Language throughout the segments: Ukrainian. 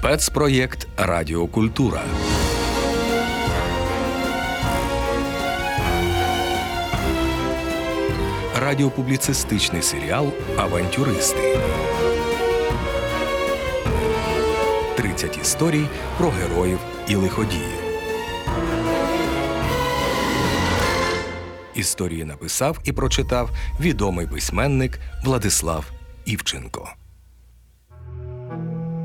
Спецпроєкт Радіокультура. Радіопубліцистичний серіал Авантюристи. 30 історій про героїв і лиходіїв. Історії написав і прочитав відомий письменник Владислав Івченко.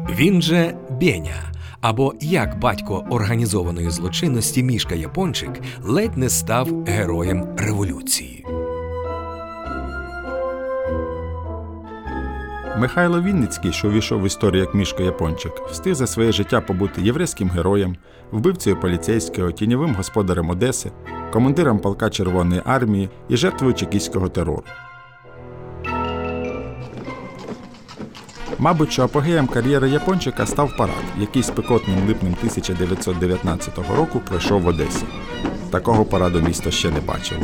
Він же Беня, або як батько організованої злочинності Мішка Япончик ледь не став героєм революції. Михайло Вінницький, що увійшов в історію як Мішка Япончик, встиг за своє життя побути єврейським героєм, вбивцею поліцейського, тіньовим господарем Одеси, командиром полка Червоної армії і жертвою чекістського терору. Мабуть, що апогеєм кар'єри Япончика став парад, який спекотним липнем 1919 року пройшов в Одесі. Такого параду місто ще не бачило.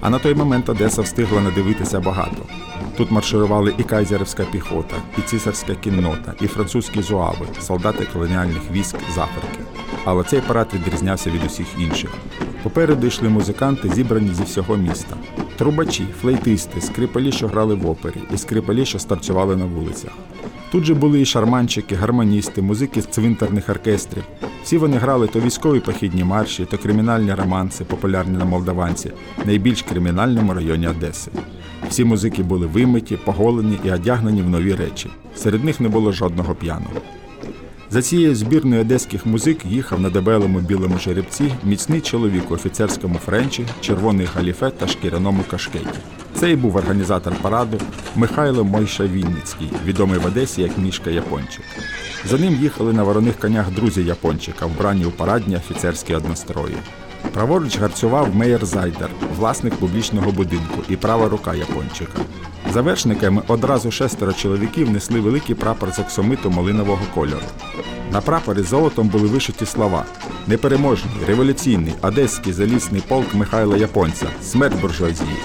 А на той момент Одеса встигла надивитися багато. Тут марширували і кайзерівська піхота, і цісарська кіннота, і французькі зуави, солдати колоніальних військ з Африки. Але цей парад відрізнявся від усіх інших. Попереду йшли музиканти, зібрані зі всього міста. Трубачі, флейтисти, скрипалі, що грали в опері, і скрипалі, що старцювали на вулицях. Тут же були і шарманчики, гармоністи, музики з цвинтарних оркестрів. Всі вони грали то військові похідні марші, то кримінальні романси, популярні на Молдаванці, найбільш кримінальному районі Одеси. Всі музики були вимиті, поголені і одягнені в нові речі. Серед них не було жодного п'яного. За цією збірною одеських музик їхав на дебелому білому жеребці міцний чоловік у офіцерському френчі, червоний галіфе та шкіряному кашкеті. Це і був організатор параду Михайло Мойша Вінницький, відомий в Одесі як Мішка Япончик. За ним їхали на вороних конях друзі Япончика, вбрані у парадні офіцерські однострої. Праворуч гарцював Мейер Зайдер, власник публічного будинку і права рука Япончика. За вершниками одразу шестеро чоловіків несли великий прапор з оксомиту малинового кольору. На прапорі золотом були вишиті слова Непереможний, революційний, одеський залісний полк Михайла Японця, смерть буржуазії.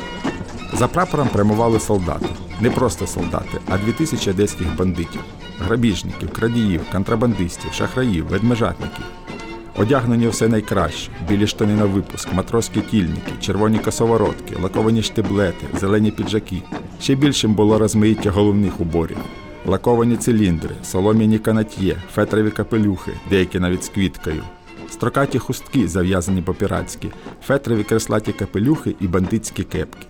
За прапором прямували солдати. Не просто солдати, а дві тисячі одеських бандитів, грабіжників, крадіїв, контрабандистів, шахраїв, ведмежатників. Одягнені все найкраще: білі штани на випуск, матроські тільники, червоні косоворотки, лаковані штиблети, зелені піджаки. Ще більшим було розмаїття головних уборів. Лаковані циліндри, солом'яні канат'є, фетрові капелюхи, деякі навіть з квіткою, строкаті хустки, зав'язані по-піратськи, фетрові креслаті капелюхи і бандитські кепки.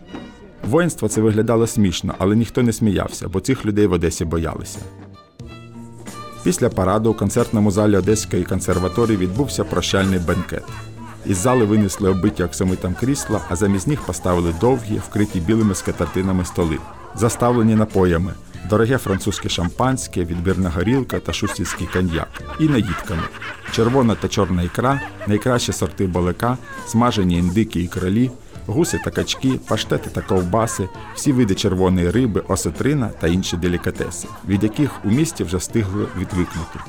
Воїнство це виглядало смішно, але ніхто не сміявся, бо цих людей в Одесі боялися. Після параду у концертному залі Одеської консерваторії відбувся прощальний бенкет. Із зали винесли оббиті оксамитом крісла, а замість них поставили довгі, вкриті білими скатертинами столи, заставлені напоями, дороге французьке шампанське, відбірна горілка та шустівський коньяк, і наїдками, червона та чорна ікра, найкращі сорти балика, смажені індики і кролі, гуси та качки, паштети та ковбаси, всі види червоної риби, осетрина та інші делікатеси, від яких у місті вже встигли відвикнути.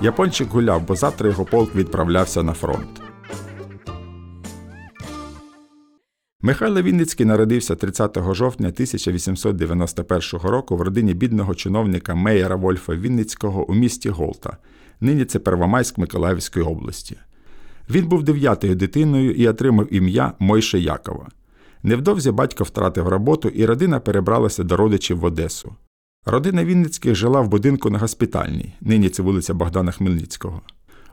Япончик гуляв, бо завтра його полк відправлявся на фронт. Михайло Вінницький народився 30 жовтня 1891 року в родині бідного чиновника Меєра Вольфа Вінницького у місті Голта. Нині це Первомайськ Миколаївської області. Він був дев'ятою дитиною і отримав ім'я Мойше Якова. Невдовзі батько втратив роботу, і родина перебралася до родичів в Одесу. Родина Вінницьких жила в будинку на госпітальній, нині це вулиця Богдана Хмельницького.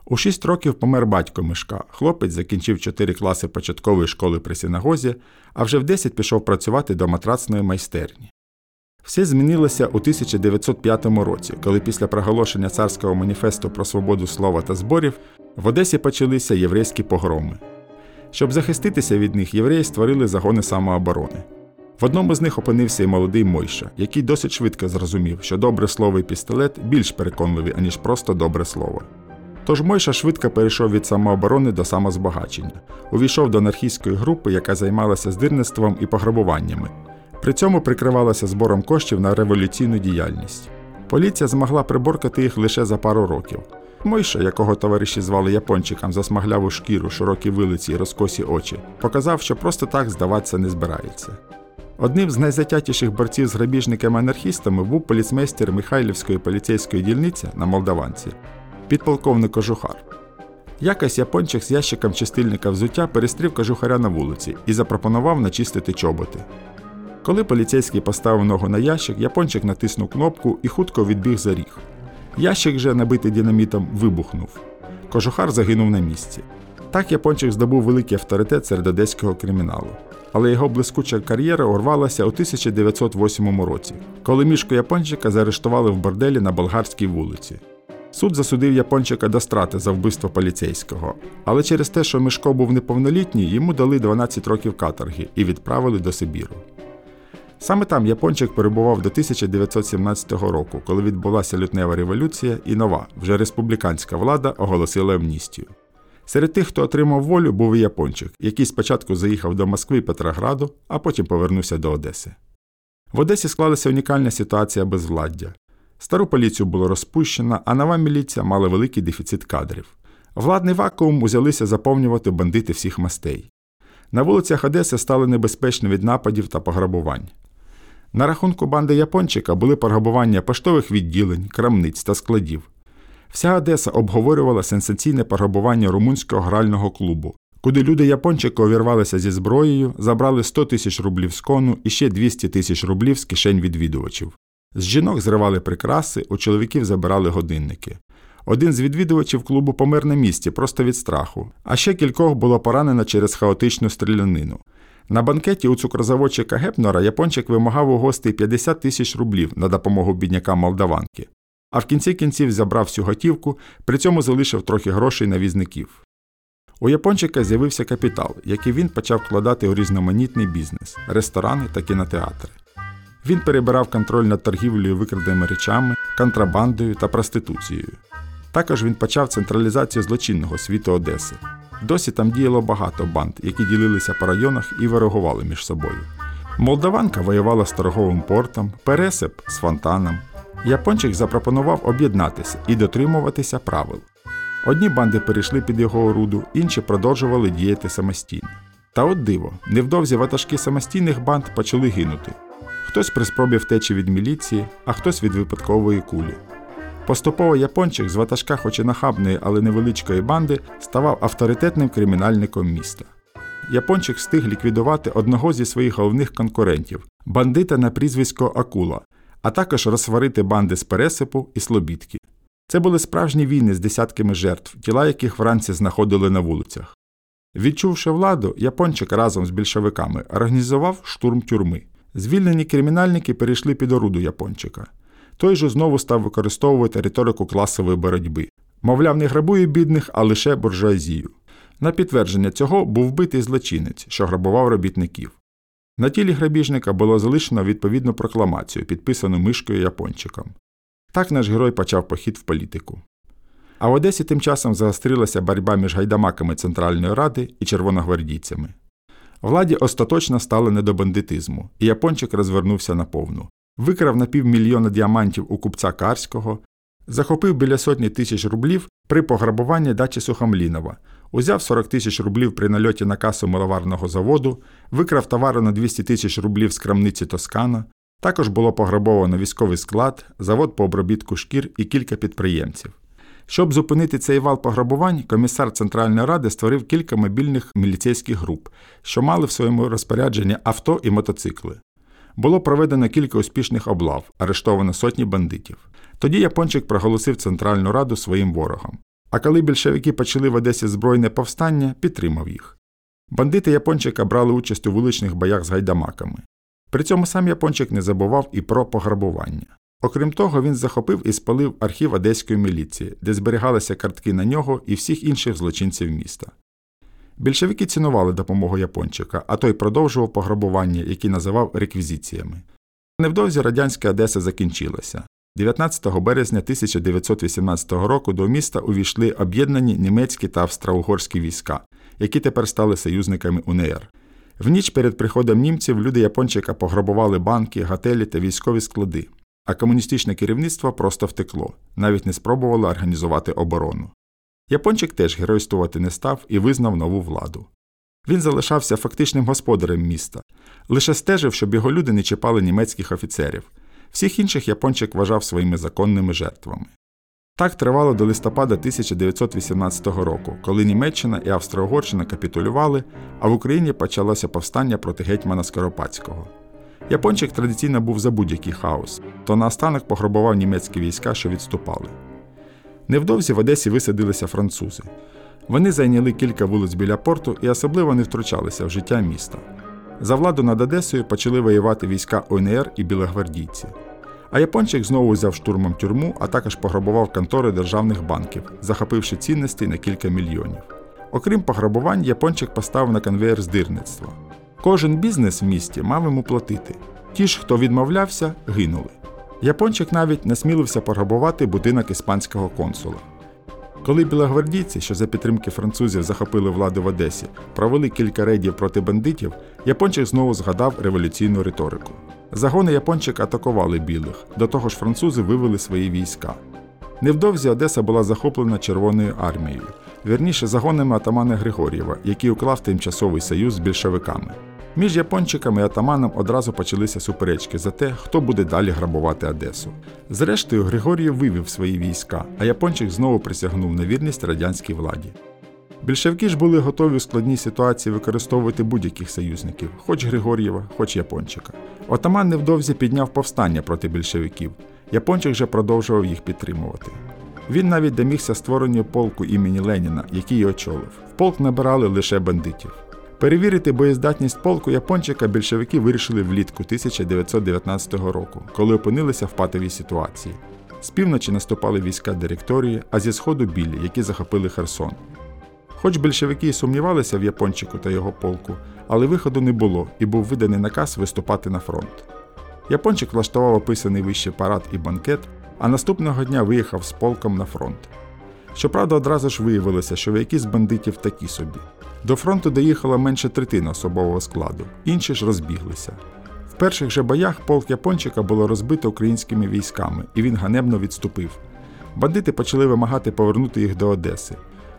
У шість років помер батько Мишка. Хлопець закінчив чотири класи початкової школи при синагозі, а вже в десять пішов працювати до матрацної майстерні. Все змінилося у 1905 році, коли після проголошення царського маніфесту про свободу слова та зборів в Одесі почалися єврейські погроми. Щоб захиститися від них, євреї створили загони самооборони. В одному з них опинився і молодий Мойша, який досить швидко зрозумів, що добре слово і пістолет більш переконливі, аніж просто добре слово. Тож Мойша швидко перейшов від самооборони до самозбагачення, увійшов до анархістської групи, яка займалася здирництвом і пограбуваннями. При цьому прикривалася збором коштів на революційну діяльність. Поліція змогла приборкати їх лише за пару років. Мойша, якого товариші звали япончикам за смагляву шкіру, широкі вилиці і розкосі очі, показав, що просто так здаватися не збирається. Одним з найзатятіших борців з грабіжниками-анархістами був поліцмейстер Михайлівської поліцейської дільниці на Молдаванці підполковник Кожухар. Якось япончик з ящиком чистильника взуття перестрів кожухаря на вулиці і запропонував начистити чоботи. Коли поліцейський поставив ногу на ящик, япончик натиснув кнопку і хутко відбіг за ріг. Ящик же, набитий динамітом, вибухнув. Кожухар загинув на місці. Так япончик здобув великий авторитет серед одеського криміналу. Але його блискуча кар'єра урвалася у 1908 році, коли мішку япончика заарештували в борделі на болгарській вулиці. Суд засудив япончика до страти за вбивство поліцейського, але через те, що Мишко був неповнолітній, йому дали 12 років каторги і відправили до Сибіру. Саме там Япончик перебував до 1917 року, коли відбулася лютнева революція, і нова, вже республіканська влада оголосила амністію. Серед тих, хто отримав волю, був і Япончик, який спочатку заїхав до Москви Петрограду, а потім повернувся до Одеси. В Одесі склалася унікальна ситуація безвладдя. Стару поліцію було розпущено, а нова міліція мала великий дефіцит кадрів. Владний вакуум узялися заповнювати бандити всіх мастей. На вулицях Одеси стали небезпечні від нападів та пограбувань. На рахунку банди Япончика були пограбування поштових відділень, крамниць та складів. Вся Одеса обговорювала сенсаційне пограбування румунського грального клубу, куди люди Япончика увірвалися зі зброєю, забрали 100 тисяч рублів з кону і ще 200 тисяч рублів з кишень відвідувачів. З жінок зривали прикраси, у чоловіків забирали годинники. Один з відвідувачів клубу помер на місці просто від страху, а ще кількох було поранено через хаотичну стрілянину. На банкеті у цукрозаводчика Гепнора япончик вимагав у гостей 50 тисяч рублів на допомогу біднякам молдаванки, а в кінці кінців забрав всю готівку, при цьому залишив трохи грошей на візників. У япончика з'явився капітал, який він почав вкладати у різноманітний бізнес ресторани та кінотеатри. Він перебирав контроль над торгівлею викраденими речами, контрабандою та проституцією. Також він почав централізацію злочинного світу Одеси. Досі там діяло багато банд, які ділилися по районах і ворогували між собою. Молдаванка воювала з торговим портом, Пересип з фонтаном. Япончик запропонував об'єднатися і дотримуватися правил. Одні банди перейшли під його оруду, інші продовжували діяти самостійно. Та от диво, невдовзі ватажки самостійних банд почали гинути. Хтось при спробі втечі від міліції, а хтось від випадкової кулі. Поступово япончик з ватажка, хоч і нахабної, але невеличкої банди, ставав авторитетним кримінальником міста. Япончик встиг ліквідувати одного зі своїх головних конкурентів бандита на прізвисько Акула, а також розсварити банди з Пересипу і Слобідки. Це були справжні війни з десятками жертв, тіла яких вранці знаходили на вулицях. Відчувши владу, япончик разом з більшовиками організував штурм тюрми. Звільнені кримінальники перейшли під оруду япончика. Той же знову став використовувати риторику класової боротьби. Мовляв, не грабує бідних, а лише буржуазію. На підтвердження цього був вбитий злочинець, що грабував робітників. На тілі грабіжника було залишено відповідну прокламацію, підписану мишкою япончиком. Так наш герой почав похід в політику. А в Одесі тим часом загострилася боротьба між гайдамаками Центральної Ради і червоногвардійцями. Владі остаточно стало не до бандитизму, і япончик розвернувся наповну. Викрав на півмільйона діамантів у купця Карського, захопив біля сотні тисяч рублів при пограбуванні дачі Сухомлінова, узяв 40 тисяч рублів при нальоті на касу миловарного заводу, викрав товару на 200 тисяч рублів з крамниці Тоскана. Також було пограбовано військовий склад, завод по обробітку шкір і кілька підприємців. Щоб зупинити цей вал пограбувань, комісар Центральної ради створив кілька мобільних міліцейських груп, що мали в своєму розпорядженні авто і мотоцикли. Було проведено кілька успішних облав, арештовано сотні бандитів. Тоді Япончик проголосив Центральну Раду своїм ворогом. А коли більшовики почали в Одесі збройне повстання, підтримав їх. Бандити Япончика брали участь у вуличних боях з гайдамаками. При цьому сам Япончик не забував і про пограбування. Окрім того, він захопив і спалив архів одеської міліції, де зберігалися картки на нього і всіх інших злочинців міста. Більшовики цінували допомогу Япончика, а той продовжував пограбування, які називав реквізиціями. Невдовзі радянська Одеса закінчилася. 19 березня 1918 року до міста увійшли об'єднані німецькі та австро-угорські війська, які тепер стали союзниками УНР. В ніч перед приходом німців люди Япончика пограбували банки, готелі та військові склади, а комуністичне керівництво просто втекло, навіть не спробувало організувати оборону. Япончик теж геройствувати не став і визнав нову владу. Він залишався фактичним господарем міста, лише стежив, щоб його люди не чіпали німецьких офіцерів. Всіх інших япончик вважав своїми законними жертвами. Так тривало до листопада 1918 року, коли Німеччина і Австро-Угорщина капітулювали, а в Україні почалося повстання проти гетьмана Скоропадського. Япончик традиційно був за будь-який хаос, то наостанок пограбував німецькі війська, що відступали. Невдовзі в Одесі висадилися французи. Вони зайняли кілька вулиць біля порту і особливо не втручалися в життя міста. За владу над Одесою почали воювати війська ОНР і білогвардійці. А япончик знову взяв штурмом тюрму, а також пограбував контори державних банків, захопивши цінності на кілька мільйонів. Окрім пограбувань, япончик поставив на конвеєр здирництва. Кожен бізнес в місті мав йому платити. Ті ж, хто відмовлявся, гинули. Япончик навіть насмілився пограбувати будинок іспанського консула. Коли білогвардійці, що за підтримки французів захопили владу в Одесі, провели кілька рейдів проти бандитів, япончик знову згадав революційну риторику. Загони япончик атакували білих, до того ж французи вивели свої війська. Невдовзі Одеса була захоплена Червоною армією, вірніше загонами атамана Григор'єва, який уклав тимчасовий союз з більшовиками. Між япончиками і атаманом одразу почалися суперечки за те, хто буде далі грабувати Одесу. Зрештою, Григор'єв вивів свої війська, а япончик знову присягнув на вірність радянській владі. Більшовики ж були готові у складній ситуації використовувати будь-яких союзників, хоч Григор'єва, хоч Япончика. Отаман невдовзі підняв повстання проти більшовиків. Япончик же продовжував їх підтримувати. Він навіть домігся створення полку імені Леніна, який й очолив. В полк набирали лише бандитів. Перевірити боєздатність полку япончика більшовики вирішили влітку 1919 року, коли опинилися в патовій ситуації. З півночі наступали війська директорії, а зі сходу білі, які захопили Херсон. Хоч більшовики і сумнівалися в япончику та його полку, але виходу не було і був виданий наказ виступати на фронт. Япончик влаштував описаний вище парад і банкет, а наступного дня виїхав з полком на фронт. Щоправда, одразу ж виявилося, що вояки з бандитів такі собі. До фронту доїхала менше третина особового складу, інші ж розбіглися. В перших же боях полк япончика було розбито українськими військами, і він ганебно відступив. Бандити почали вимагати повернути їх до Одеси.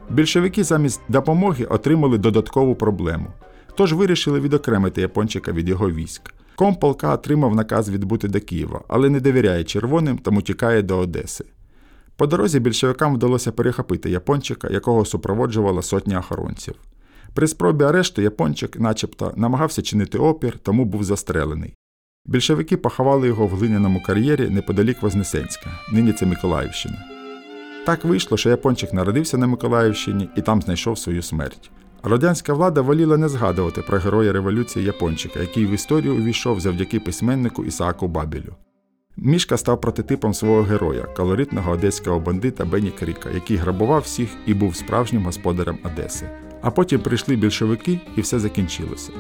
Більшовики замість допомоги отримали додаткову проблему, тож вирішили відокремити япончика від його військ. Комполка отримав наказ відбути до Києва, але не довіряє червоним, тому тікає до Одеси. По дорозі більшовикам вдалося перехопити япончика, якого супроводжувала сотня охоронців. При спробі арешту япончик, начебто, намагався чинити опір, тому був застрелений. Більшовики поховали його в глиняному кар'єрі неподалік Вознесенська, нині це Миколаївщина. Так вийшло, що япончик народився на Миколаївщині і там знайшов свою смерть. Радянська влада воліла не згадувати про героя революції Япончика, який в історію увійшов завдяки письменнику Ісааку Бабілю. Мішка став прототипом свого героя, колоритного одеського бандита Бені Кріка, який грабував всіх і був справжнім господарем Одеси. А потім прийшли більшовики і все закінчилося.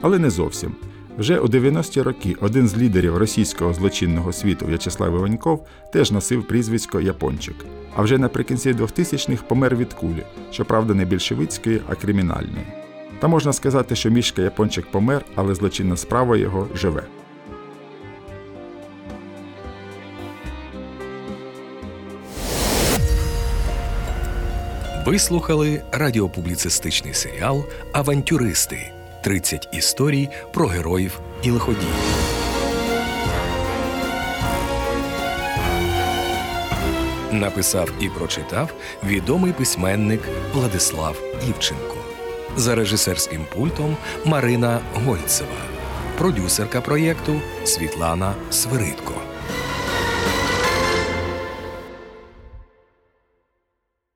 Але не зовсім. Вже у 90-ті роки один з лідерів російського злочинного світу В'ячеслав Іваньков теж носив прізвисько Япончик. А вже наприкінці 2000-х помер від кулі, щоправда, не більшовицької, а кримінальної. Та можна сказати, що мішка Япончик помер, але злочинна справа його живе. Ви слухали радіопубліцистичний серіал Авантюристи 30 історій про героїв і лиходіїв. Написав і прочитав відомий письменник Владислав Івченко. За режисерським пультом Марина Гольцева, продюсерка проєкту Світлана Свиридко.